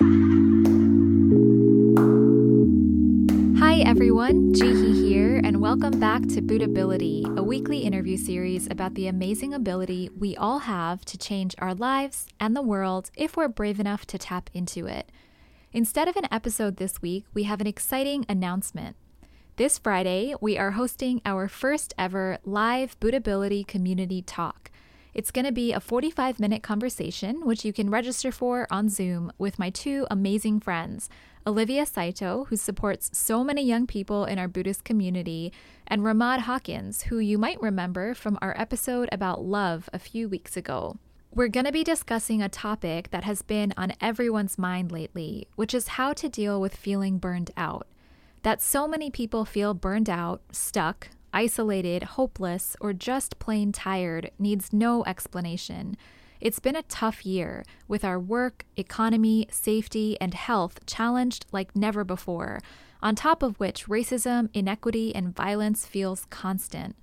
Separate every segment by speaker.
Speaker 1: Hi everyone, Jihi here, and welcome back to Buddhability, a weekly interview series about the amazing ability we all have to change our lives and the world if we're brave enough to tap into it. Instead of an episode this week, we have an exciting announcement. This Friday, we are hosting our first ever live Buddhability community talk. It's going to be a 45 minute conversation, which you can register for on Zoom with my two amazing friends, Olivia Saito, who supports so many young people in our Buddhist community, and Ramad Hawkins, who you might remember from our episode about love a few weeks ago. We're going to be discussing a topic that has been on everyone's mind lately, which is how to deal with feeling burned out that so many people feel burned out, stuck, isolated, hopeless, or just plain tired needs no explanation. It's been a tough year, with our work, economy, safety, and health challenged like never before, on top of which racism, inequity, and violence feels constant.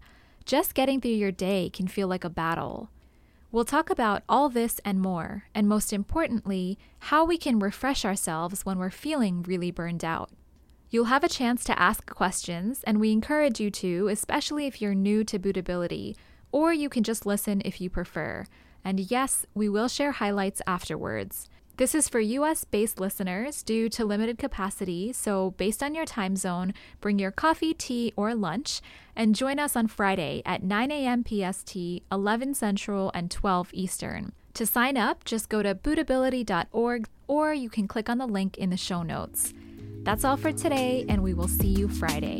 Speaker 1: Just getting through your day can feel like a battle. We'll talk about all this and more, and most importantly, how we can refresh ourselves when we're feeling really burned out. You'll have a chance to ask questions, and we encourage you to, especially if you're new to Buddhability, or you can just listen if you prefer. And yes, we will share highlights afterwards. This is for US based listeners due to limited capacity, so based on your time zone, bring your coffee, tea, or lunch and join us on Friday at 9 a.m. PST, 11 Central, and 12 Eastern. To sign up, just go to buddhability.org or you can click on the link in the show notes. That's all for today, and we will see you Friday.